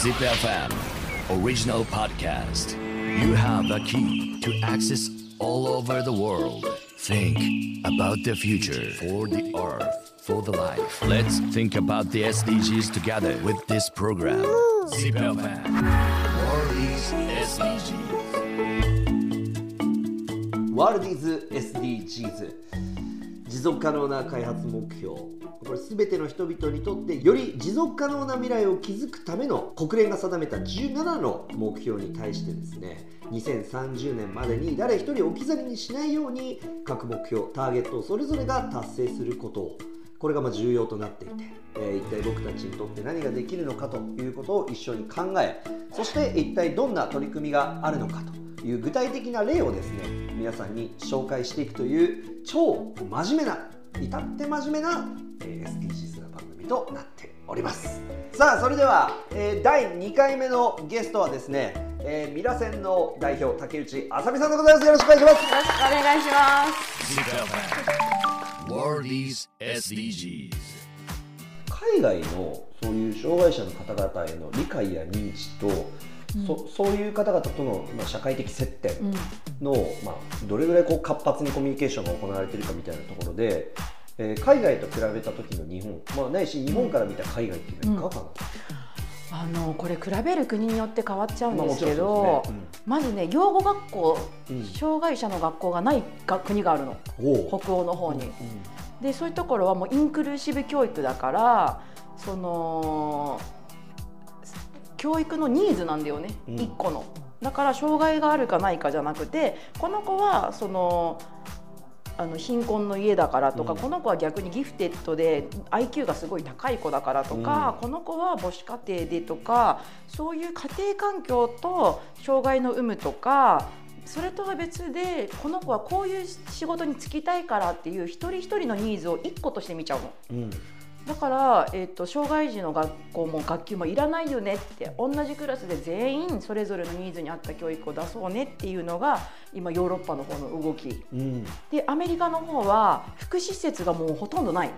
Zip FM original podcast. You have a key to access all over the world. Think about the future for the earth, for the life. Let's think about the SDGs together with this program. Zip FM. World is SDGs. ワールディーズ SDGs 持続可能な開発目標 これ全ての人々にとってより持続可能な未来を築くための国連が定めた17の目標に対してですね2030年までに誰一人置き去りにしないように各目標ターゲットをそれぞれが達成することをこれがま重要となっていて、えー一体僕たちにとって何ができるのかということを一緒に考えそして一体どんな取り組みがあるのかという具体的な例をですね皆さんに紹介していくという超真面目な至って真面目な、えー SDGs な番組となっております。さあそれでは、えー第2回目のゲストはですね、えーミラセンの代表竹内あさみさんでございます。よろしくお願いします。よろしくお願いします。海外のそういう障害者の方々への理解や認知と、そそういう方々との、まあ、社会的接点の、まあ、どれぐらいこう活発にコミュニケーションが行われているかみたいなところで、えー海外と比べた時の日本、まあ、ないし日本から見た海外っていうのはいかがか？あのこれ比べる国によって変わっちゃうんですけどまずね養護学校、うん障害者の学校がないが国があるの。北欧の方に。うん。でそういうところはもうインクルーシブ教育だからその教育のニーズなんだよね、うん。一個の。だから障害があるかないかじゃなくてこの子はそのあの貧困の家だからとか、うん。この子は逆にギフテッドで IQ がすごい高い子だからとか、この子は母子家庭でとかそういう家庭環境と障害の有無とかそれとは別でこの子はこういう仕事に就きたいからっていう一人一人のニーズを一個として見ちゃうの。うんだから、えっと障害児の学校も学級もいらないよねって同じクラスで全員それぞれのニーズに合った教育を出そうねっていうのが今ヨーロッパの方の動き。うん。でアメリカの方は福祉施設がもうほとんどない。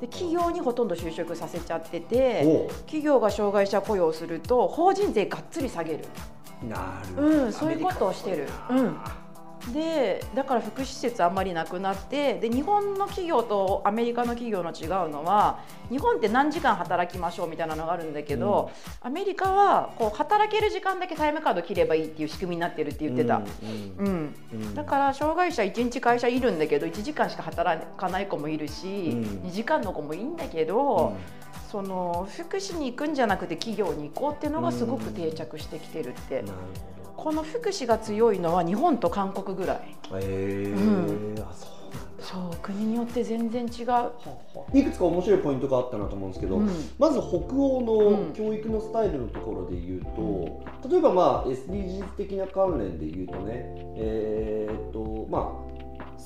で企業にほとんど就職させちゃってて企業が障害者雇用すると法人税がっつり下げる。なるうんそういうことをしてる。うんでだから福祉施設あんまりなくなってで日本の企業とアメリカの企業の違うのは日本って何時間働きましょうみたいなのがあるんだけど、アメリカはこう働ける時間だけタイムカード切ればいいっていう仕組みになってるって言ってた。うん。うん。うん。だから障害者1日会社いるんだけど1時間しか働かない子もいるし、うん。2時間の子もいいんだけど、その福祉に行くんじゃなくて企業に行こうっていうのがすごく定着してきてるって、なるこの福祉が強いのは日本と韓国ぐらい。えー。うあそうそう国によって全然違う、いくつか面白いポイントがあったなと思うんですけど、うん。まず北欧うんの教育のスタイルのところで言うと、例えばまあ SDGs 的な関連で言うとねえーっとまあ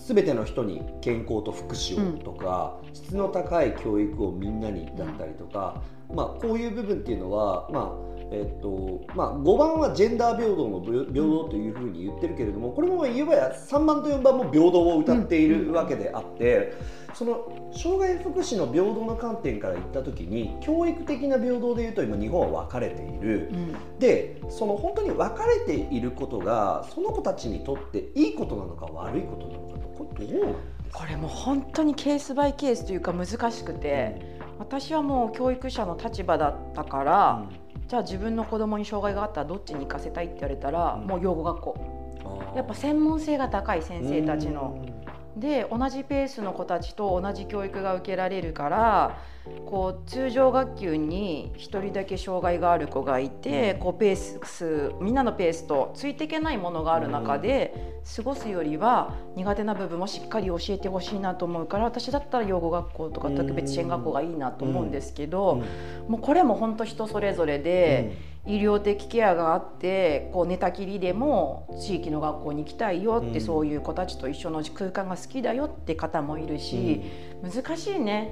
全ての人に健康と福祉をとか、質の高い教育をみんなにだったりとか、まあ、こういう部分っていうのは、まあえっとまあ、5番はジェンダー平等の平平等というふうに言ってるけれどもこれもいわば3番と4番も平等を謳っているわけであって、その障害福祉の平等の観点から言った時に教育的な平等でいうと今日本は分かれている。うん。でその本当に分かれていることがその子たちにとっていいことなのか悪いことなのかとこれどうこれもう本当にケースバイケースというか難しくて、私はもう教育者の立場だったから、じゃあ自分の子供に障害があったらどっちに行かせたいって言われたら、うんもう養護学校やっぱ専門性が高い先生たちの。で同じペースの子たちと同じ教育が受けられるからこう通常学級に1人だけ障害がある子がいて、こうペースみんなのペースとついていけないものがある中で、過ごすよりは苦手な部分もしっかり教えてほしいなと思うから私だったら養護学校とか特別支援学校がいいなと思うんですけど、もうこれも本当人それぞれで。医療的ケアがあってこう寝たきりでも地域の学校に行きたいよって、うん。そういう子たちと一緒の空間が好きだよって方もいるし、難しいね、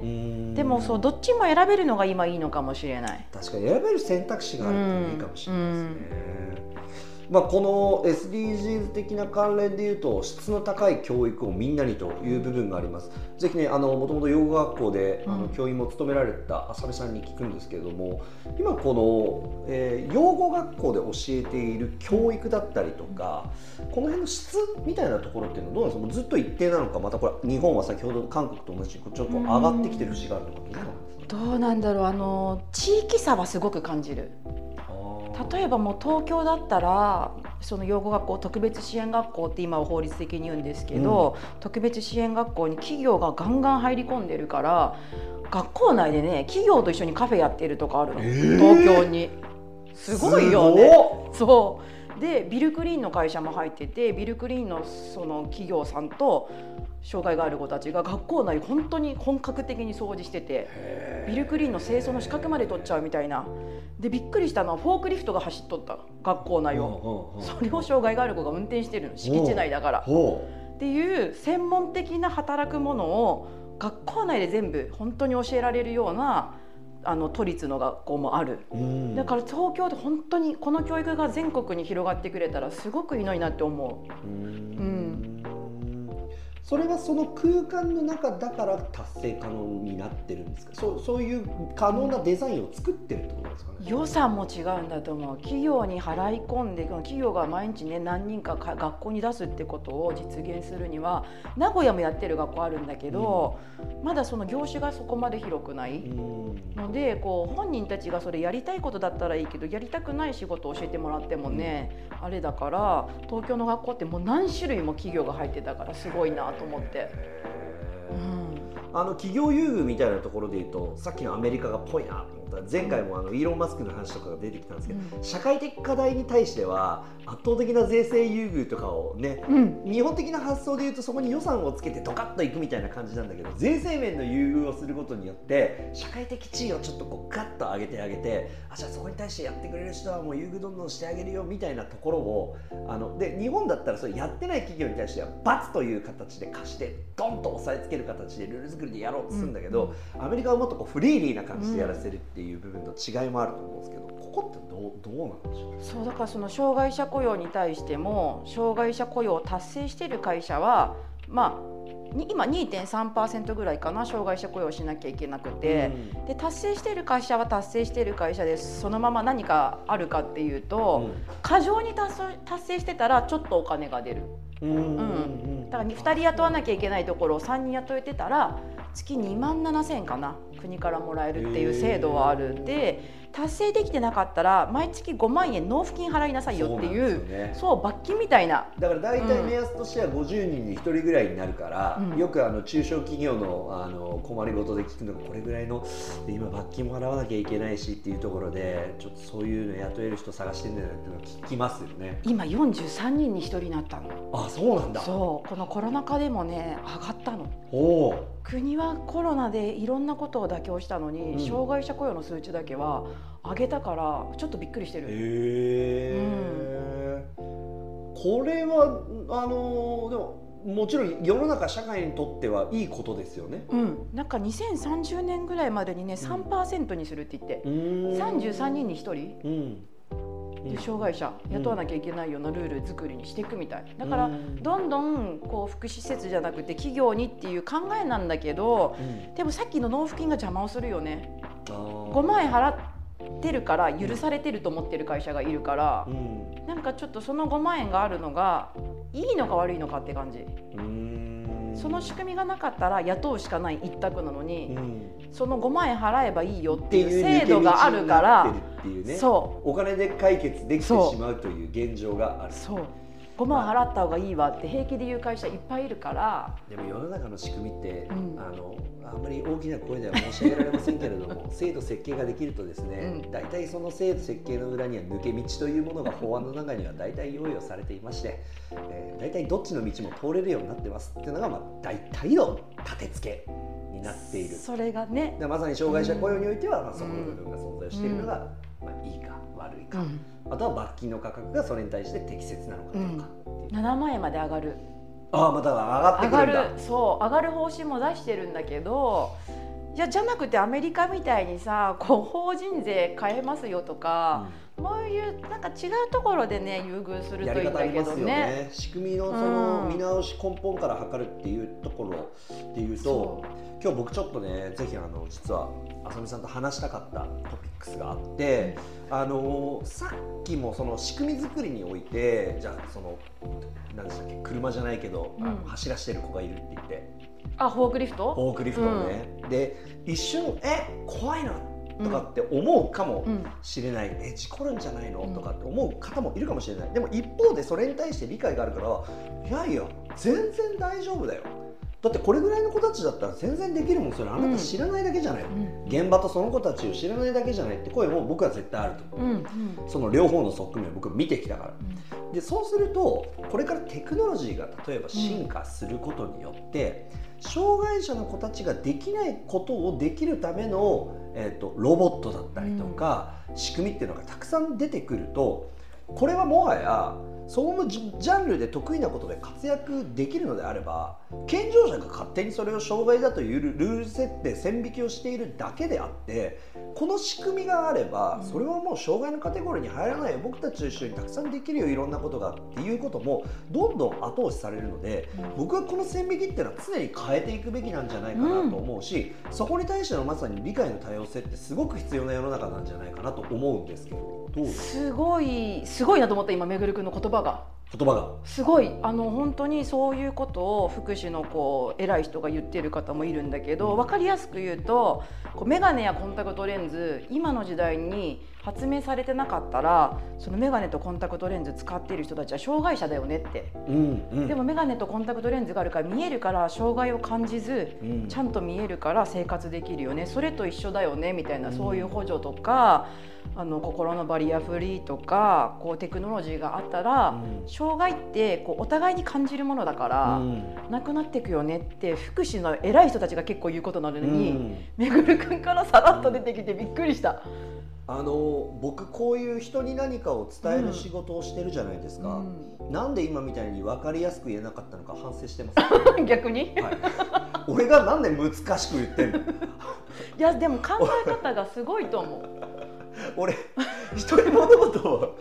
でもそうどっちも選べるのが今いいのかもしれない。確かに選べる選択肢があるっていいかもしれないですね。まあ、この SDGs 的な関連でいうと質の高い教育をみんなにという部分があります。ぜひねあのもともと養護学校であのうん教員も務められた浅見さんに聞くんですけれども今この、えー養護学校で教えている教育だったりとかこの辺の質みたいなところっていうのはどうなんですか？もうずっと一定なのかまたこれ日本は先ほど韓国と同じにちょっと上がってきてる節があるのかどうなんですかどうなんだろう。あの地域差はすごく感じる例えばもう東京だったらその養護学校特別支援学校って今は法律的に言うんですけど、特別支援学校に企業がガンガン入り込んでるから学校内でね企業と一緒にカフェやってるとかあるの、えー。東京に。すごいよね。そうでビルクリーンの会社も入っててビルクリーンのその企業さんと障害がある子たちが学校内本当に本格的に掃除しててビルクリーンの清掃の資格まで取っちゃうみたいな。でびっくりしたのはフォークリフトが走っとった学校内を、それを障害がある子が運転してるの敷地内だから。ほっていう専門的な働くものを学校内で全部本当に教えられるようなあの都立の学校もある。う、うん。だから東京で本当にこの教育が全国に広がってくれたらすごくいいのになって思う。ーんそれはその空間の中だから達成可能になってるんですか？そうそういう可能なデザインを作ってるってことですかね？う予算も違うんだと思う。企業に払い込んで企業が毎日ね何人かか学校に出すってことを実現するには名古屋もやってる学校あるんだけど、まだその業種がそこまで広くない、うん。のでこう本人たちがそれやりたいことだったらいいけどやりたくない仕事を教えてもらってもね、あれだから東京の学校ってもう何種類も企業が入ってたからすごいなと思って。うんあの企業優遇みたいなところでいうとさっきのアメリカがっぽいなと思った。ら前回もあのイーロン・マスクの話とかが出てきたんですけど、うん。社会的課題に対しては圧倒的な税制優遇とかをねうん。日本的な発想で言うとそこに予算をつけてドカッといくみたいな感じなんだけど税制面の優遇をすることによって社会的地位をちょっとこうガッと上げてあげてあじゃあそこに対してやってくれる人はもう優遇どんどんしてあげるよみたいなところをあので日本だったらそれやってない企業に対しては罰という形で貸してドンと押さえつける形でルール作りでやろうとするんだけど、アメリカはもっとこうフリーリーな感じでやらせるっていう部分と違いもあると思うんですけどここってどうどうなんでしょう？そうだからその障害者雇用に対しても障害者雇用を達成している会社はまあに今2.3%ぐらいかな障害者雇用しなきゃいけなくて、で達成している会社は達成している会社でそのまま何かあるかっていうと、過剰に達成達成してたらちょっとお金が出る。うんうんだから2人雇わなきゃいけないところを3人雇えてたら月2万7000円かな国からもらえるっていう制度はあるんで達成できてなかったら毎月5万円納付金払いなさいよっていうそうね。そう罰金みたいな。だから大体目安としては50人に1人ぐらいになるから、うん。よくあの中小企業のあの困りごとで聞くのがこれぐらいので今罰金も払わなきゃいけないしっていうところでちょっとそういうの雇える人探してんだよっていうのを聞きますよね。今43人に1人になったの。あそうなんだ。そうこのコロナ禍でもね上がったの。おお。国はコロナでいろんなことを妥協したのに、うん。障害者雇用の数値だけは上げたからちょっとびっくりしてへる、え、これはあのでももちろん世の中社会にとってはいいことですよね。うん、なんか2030年ぐらいまでにね3%にするって言って、33人に1人うん。で障害者雇わなきゃいけないようなルール作りにしていくみたい。だからうん。どんどんこう福祉施設じゃなくて企業にっていう考えなんだけどうん。でもさっきの納付金が邪魔をするよね。あー。5万円払ってるから許されてると思ってる会社がいるからうん。なんかちょっとその5万円があるのがいいのか悪いのかって感じ。その仕組みがなかったら雇うしかない一択なのにうん。その5万円払えばいいよっってていう制度があるからうね。そう。お金で解決できてしまうという現状がある。そう5万払った方がいいわって平気で言う会社いっぱいいるから。でも世の中の仕組みって、うん。あのあんまり大きな声では申し上げられませんけれども 制度設計ができるとですね、うん。大体その制度設計の裏には抜け道というものが法案の中には大体用意をされていまして、えー大体どっちの道も通れるようになってますっていうのが、まあ、大体の立て付けになっている。それがね、でまさに障害者雇用においては、まあ、そこの部分が存在しているのが、まあ、いいか悪いか、うん、あとは罰金の価格がそれに対して適切なのかどうかう、7万円まで上がる。ああまた上がってくるんだ。る。そう上がる方針も出してるんだけどいやじゃなくてアメリカみたいにさこう法人税変えますよとか、そういうなんか違うところでね優遇するといいんだけどね。ね。仕組みのそのうん見直し根本から測るっていうところでいうとそ今日僕ちょっとねぜひあの実は亜沙美さんと話したかったトピックスがあって、あのさっきもその仕組み作りにおいてじゃあその何でしたっけ車じゃないけど、あのうん走らしてる子がいるって言って。あフォークリフト？フォークリフトをね、で一瞬え怖いなとかって思うかもうんしれない、え事故るんじゃないの、うん。とかって思う方もいるかもしれない。でも一方でそれに対して理解があるからいやいや全然大丈夫だよだってこれぐらいの子たちだったら全然できるもんそれあなた知らないだけじゃない、うん。現場とその子たちを知らないだけじゃないって声も僕は絶対あると思う、うんうん。その両方の側面を僕見てきたから。でそうするとこれからテクノロジーが例えば進化することによって、障害者の子たちができないことをできるための、えー、とロボットだったりとか、仕組みっていうのがたくさん出てくるとこれはもはやそのジジャンルで得意なことで活躍できるのであれば健常者が勝手にそれを障害だというルール設定線引きをしているだけであってこの仕組みがあればそれはもう障害のカテゴリーに入らないよ。僕たちと一緒にたくさんできるよいろんなことがっていうこともどんどん後押しされるので僕はこの線引きっていうのは常に変えていくべきなんじゃないかなと思うし、そこに対してのまさに理解の多様性ってすごく必要な世の中なんじゃないかなと思うんですけどどうですすごいすごいなと思った今めぐるくんの言葉が。言葉が。すごい。あの本当にそういうことを福祉のこう偉い人が言ってる方もいるんだけど分かりやすく言うとこうメガネやコンタクトレンズ今の時代に発明されてなかったらそのメガネとコンタクトレンズ使っている人たちは障害者だよねって。うんうん、でもメガネとコンタクトレンズがあるから見えるから障害を感じずうん。ちゃんと見えるから生活できるよね。それと一緒だよねみたいなそういう補助とかあの心のバリアフリーとかこうテクノロジーがあったら、うん。障害ってこうお互いに感じるものだから、うん。なくなっていくよねって福祉の偉い人たちが結構言うことなのに、うん。めぐるくんからさらっと出てきてびっくりした。あの僕こういう人に何かを伝える仕事をしてるじゃないですか、なんで今みたいに分かりやすく言えなかったのか反省してます、うん逆に？はい、俺がなんで難しく言ってんの？いやでも考え方がすごいと思う。俺人に物事を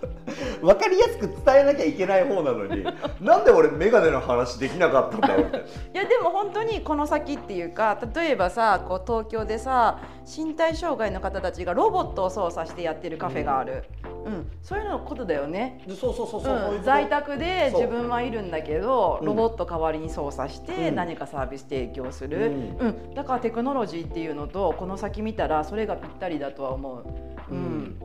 分かりやすく伝えなきゃいけない方なのになんで俺眼鏡の話できなかったんだろうって。いやでも本当にこの先っていうか例えばさこう東京でさ身体障害の方たちがロボットを操作してやってるカフェがある、うん。そういうのことだよね。でそうそうそうそう、そうん、在宅で自分はいるんだけどうん。ロボット代わりに操作してうん。何かサービス提供する、ううん。だからテクノロジーっていうのとこの先見たらそれがぴったりだとは思う。うん。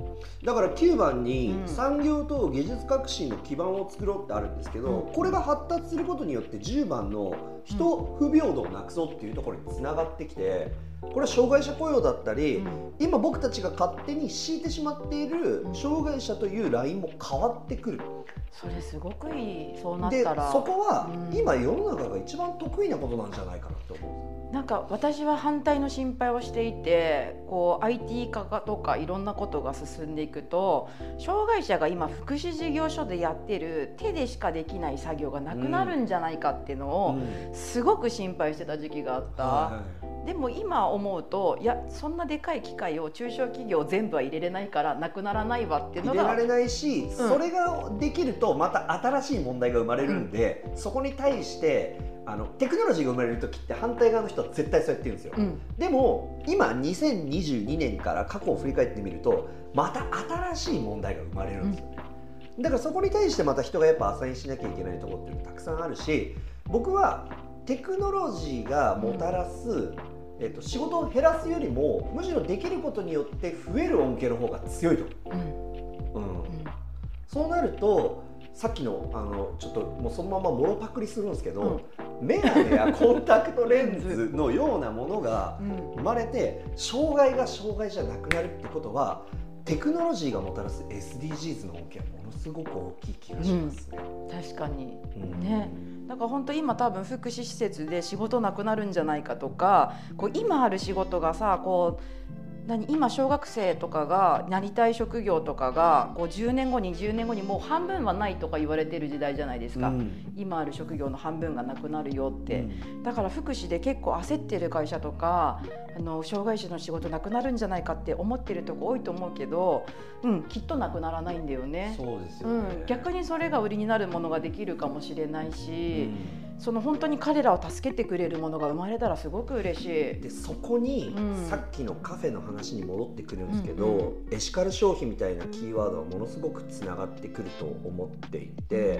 だから9番にうん産業と技術革新の基盤を作ろうってあるんですけど、うん。これが発達することによって10番の人不平等をなくそうっていうところにつながってきてこれは障害者雇用だったり、うん。今僕たちが勝手に敷いてしまっているうん障害者というラインも変わってくる、それすごくいいそうなっでたら。そこはうん。今世の中が一番得意なことなんじゃないかなって思う。なんか私は反対の心配をしていてこう IT 化とかいろんなことが進んでいくと障害者が今福祉事業所でやってる手でしかできない作業がなくなるんじゃないかっていうのをうん。すごく心配してた時期があった。はいでも今思うといやそんなでかい機械を中小企業全部は入れれないからなくならないわっていうのが入れられないし、それができるとまた新しい問題が生まれるんで、そこに対してあのテクノロジーが生まれる時って反対側の人は絶対そうやって言うんですよ、うん。でも今2022年から過去を振り返ってみるとまた新しい問題が生まれるんですよ。ね、だからそこに対してまた人がやっぱアサインしなきゃいけないところっていうのたくさんあるし僕はテクノロジーがもたらす、えっと仕事を減らすよりもむしろできることによって増える恩恵の方が強いと。思うん。う、うん。うん。そうなるとさっきのあのちょっともうそのままもろパクリするんですけど、メガネや コンタクトレンズのようなものがうん。生まれて障害が障害じゃなくなるってことはテクノロジーがもたらす SDGs の恩恵はものすごく大きい気がしますね。確かに。うん。ね。だから本当今多分福祉施設で仕事なくなるんじゃないかとかこう今ある仕事がさこう何今小学生とかがなりたい職業とかがこう10年後20年後にもう半分はないとか言われてる時代じゃないですか、うん。今ある職業の半分がなくなるよって、うん。だから福祉で結構焦ってる会社とかあの障害者の仕事なくなるんじゃないかって思ってるとこ多いと思うけど、うん、きっとなくならないんだよね。そうですようね、ん、逆にそれが売りになるものができるかもしれないし、うんその本当に彼らを助けてくれるものが生まれたらすごく嬉しい。でそこに、うんさっきのカフェの話に戻ってくるんですけど、うんエシカル消費みたいなキーワードはものすごくつながってくると思っていてやっ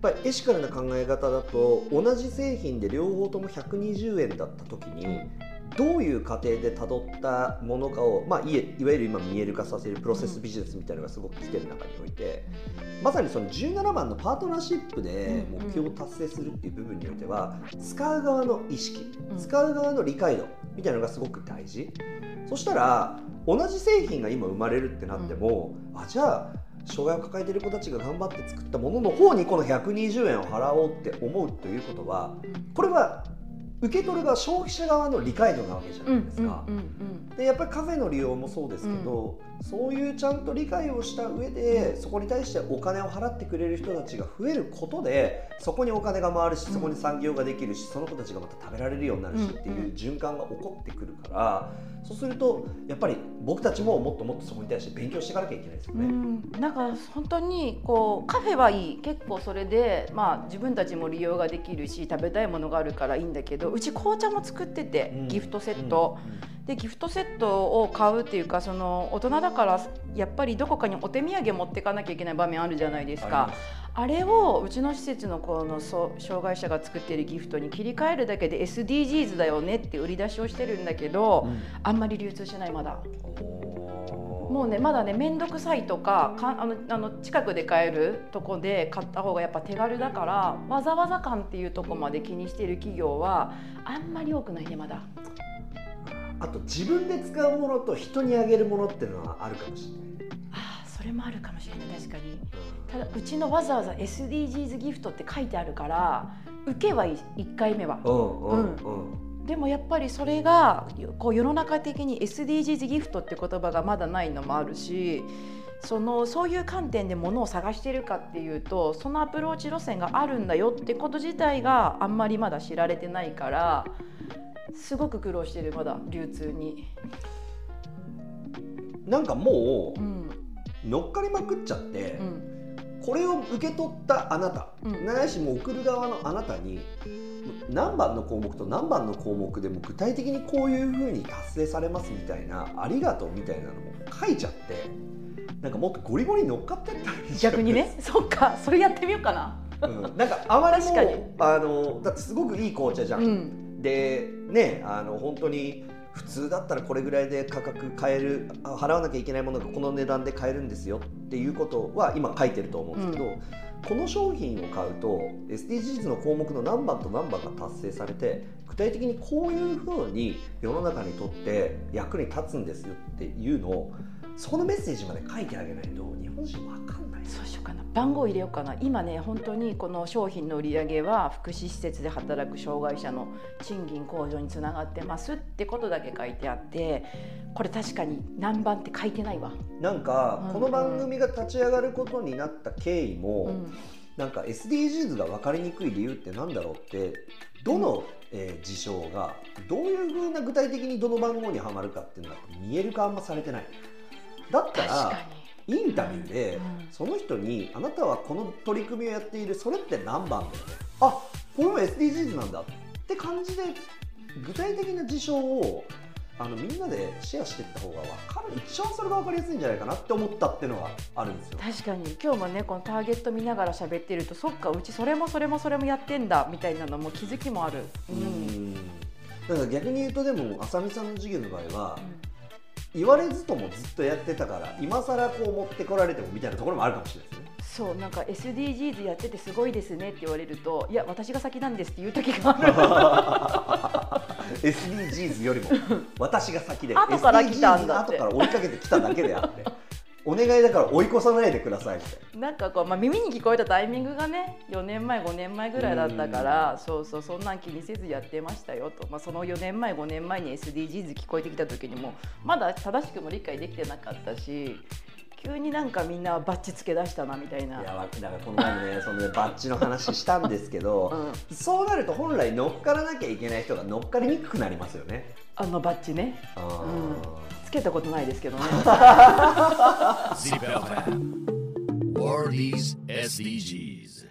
ぱりエシカルな考え方だと同じ製品で両方とも120円だった時にどういう過程でたどったものかを、まあ、いえいわゆる今見える化させるプロセスビジネスみたいなのがすごく来てる中においてまさにその17番のパートナーシップで目標を達成するっていう部分においては使う側の意識うん。使う側の理解度みたいなのがすごく大事。そしたら同じ製品が今生まれるってなっても、あじゃあ障害を抱えている子たちが頑張って作ったものの方にこの120円を払おうって思うということはこれは受け取る側消費者側の理解度なわけじゃうんないですか。うんうんでやっぱりカフェの利用もそうですけど、そういうちゃんと理解をした上でそこに対してお金を払ってくれる人たちが増えることでそこにお金が回るしそこに産業ができるしその子たちがまた食べられるようになるしっていう循環が起こってくるからそうするとやっぱり僕たちももっともっとそこに対して勉強していかなきゃいけないですようね。ん、なんか本当にこうカフェはいい結構それで、まあ、自分たちも利用ができるし食べたいものがあるからいいんだけどうち紅茶も作ってて、うん。ギフトセット、でギフトセットを買うっていうかその大人だからやっぱりどこかにお手土産持っていかなきゃいけない場面あるじゃないですか。あれをうちの施設のこの障害者が作っているギフトに切り替えるだけで SDGs だよねって売り出しをしてるんだけど、あんまり流通しないまだ。ももうねまだね面倒くさいとかかあのあの近くで買えるとこで買った方がやっぱ手軽だからわざわざ感っていうとこまで気にしている企業はあんまり多くないねまだ。あと自分で使うものと人にあげるものっていうのはあるかもしれない。ああそれもあるかもしれない確かに。ただうちのわざわざ SDGs ギフトって書いてあるから受けはい1回目は。うんうんうんでもやっぱりそれがこう世の中的に SDGs ギフトって言葉がまだないのもあるしそのそういう観点で物を探してるかっていうとそのアプローチ路線があるんだよってこと自体があんまりまだ知られてないからすごく苦労してるまだ流通に。なんかもうん。う乗っかりまくっちゃって、うん。これを受け取ったあなた、うん。ないしもう送る側のあなたに何番の項目と何番の項目でも具体的にこういうふうに達成されますみたいなありがとうみたいなのも書いちゃってなんかもっとゴリゴリに乗っかってったら逆にね。そっか。それやってみようかな。うん、なんかあまり確かに。もあのだってすごくいい紅茶じゃん、うんでねあの本当に普通だったらこれぐらいで価格買えるあ払わなきゃいけないものがこの値段で買えるんですよっていうことは今書いてると思うんですけど、この商品を買うと SDGs の項目の何番と何番が達成されて具体的にこういうふうに世の中にとって役に立つんですよっていうのをそこのメッセージまで書いてあげないと日本人わかんないそうしようかな。番号入れようかな。今ね本当にこの商品の売り上げは福祉施設で働く障害者の賃金向上につながってますってことだけ書いてあってこれ確かに何番って書いてないわ、なんかうんこの番組が立ち上がることになった経緯も、うん。なんか SDGs が分かりにくい理由ってなんだろうってどの、えー事象がどういうふうな具体的にどの番号にはまるかっていうのが見える化あんまされてないだったらインタビューでうん。その人に「あなたはこの取り組みをやっているそれって何番だよね？あこれも SDGs なんだ」って感じで具体的な事象をあのみんなでシェアしていった方が分かる。一番それが分かりやすいんじゃないかなって思ったっていうのがあるんですよ。確かに。今日もねこのターゲット見ながら喋ってるとそっかうちそれもそれもそれもやってんだみたいなのも気づきもある。ううん。んだから逆に言うとでも浅見さんの授業の場合は、言われずともずっとやってたから今更こう持ってこられてもみたいなところもあるかもしれないですね。そうなんか SDGs やっててすごいですねって言われるといや私が先なんですっていう時がある。SDGs よりも私が先で 後から来たんだ後から追いかけてきただけであってお願いだから追い越さないでくださいって。なんかこう、まあ、耳に聞こえたタイミングがね4年前5年前ぐらいだったからそうそうそんなん気にせずやってましたよと、まあ、その4年前5年前に SDGs 聞こえてきた時にもまだ正しくも理解できてなかったし急になんかみんなバッチつけ出したなみたいな。いやわだからこの前もね そのねバッジの話したんですけど、うそうなると本来乗っからなきゃいけない人が乗っかりにくくなりますよね。あのバッジね。あー。つけたことないですけどね ZIPFM World is SDGs